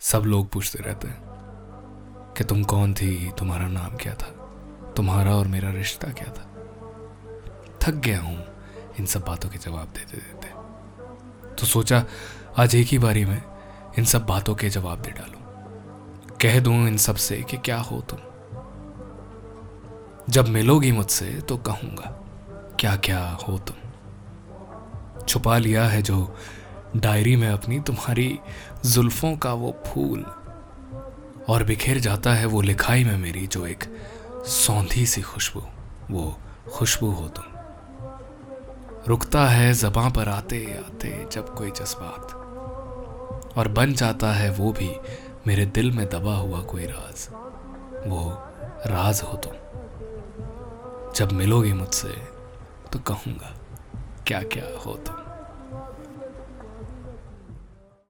सब लोग पूछते रहते हैं कि तुम कौन थी, तुम्हारा नाम क्या था, तुम्हारा और मेरा रिश्ता क्या था। थक गया हूँ, इन सब बातों के जवाब देते देते। तो सोचा, आज एक ही बारी में इन सब बातों के जवाब दे डालूं। कह दूँ इन सबसे कि क्या हो तुम? जब मिलोगी मुझसे तो कहूँगा क्या क्या हो तुम? छुपा लिया है जो डायरी में अपनी तुम्हारी जुल्फों का वो फूल। और बिखेर जाता है वो लिखाई में मेरी जो एक सौंधी सी खुशबू, वो खुशबू हो तुम। रुकता है जबां पर आते आते जब कोई जज्बात। और बन जाता है वो भी मेरे दिल में दबा हुआ कोई राज। वो राज हो तुम। जब मिलोगे मुझसे तो कहूँगा क्या क्या हो तुम?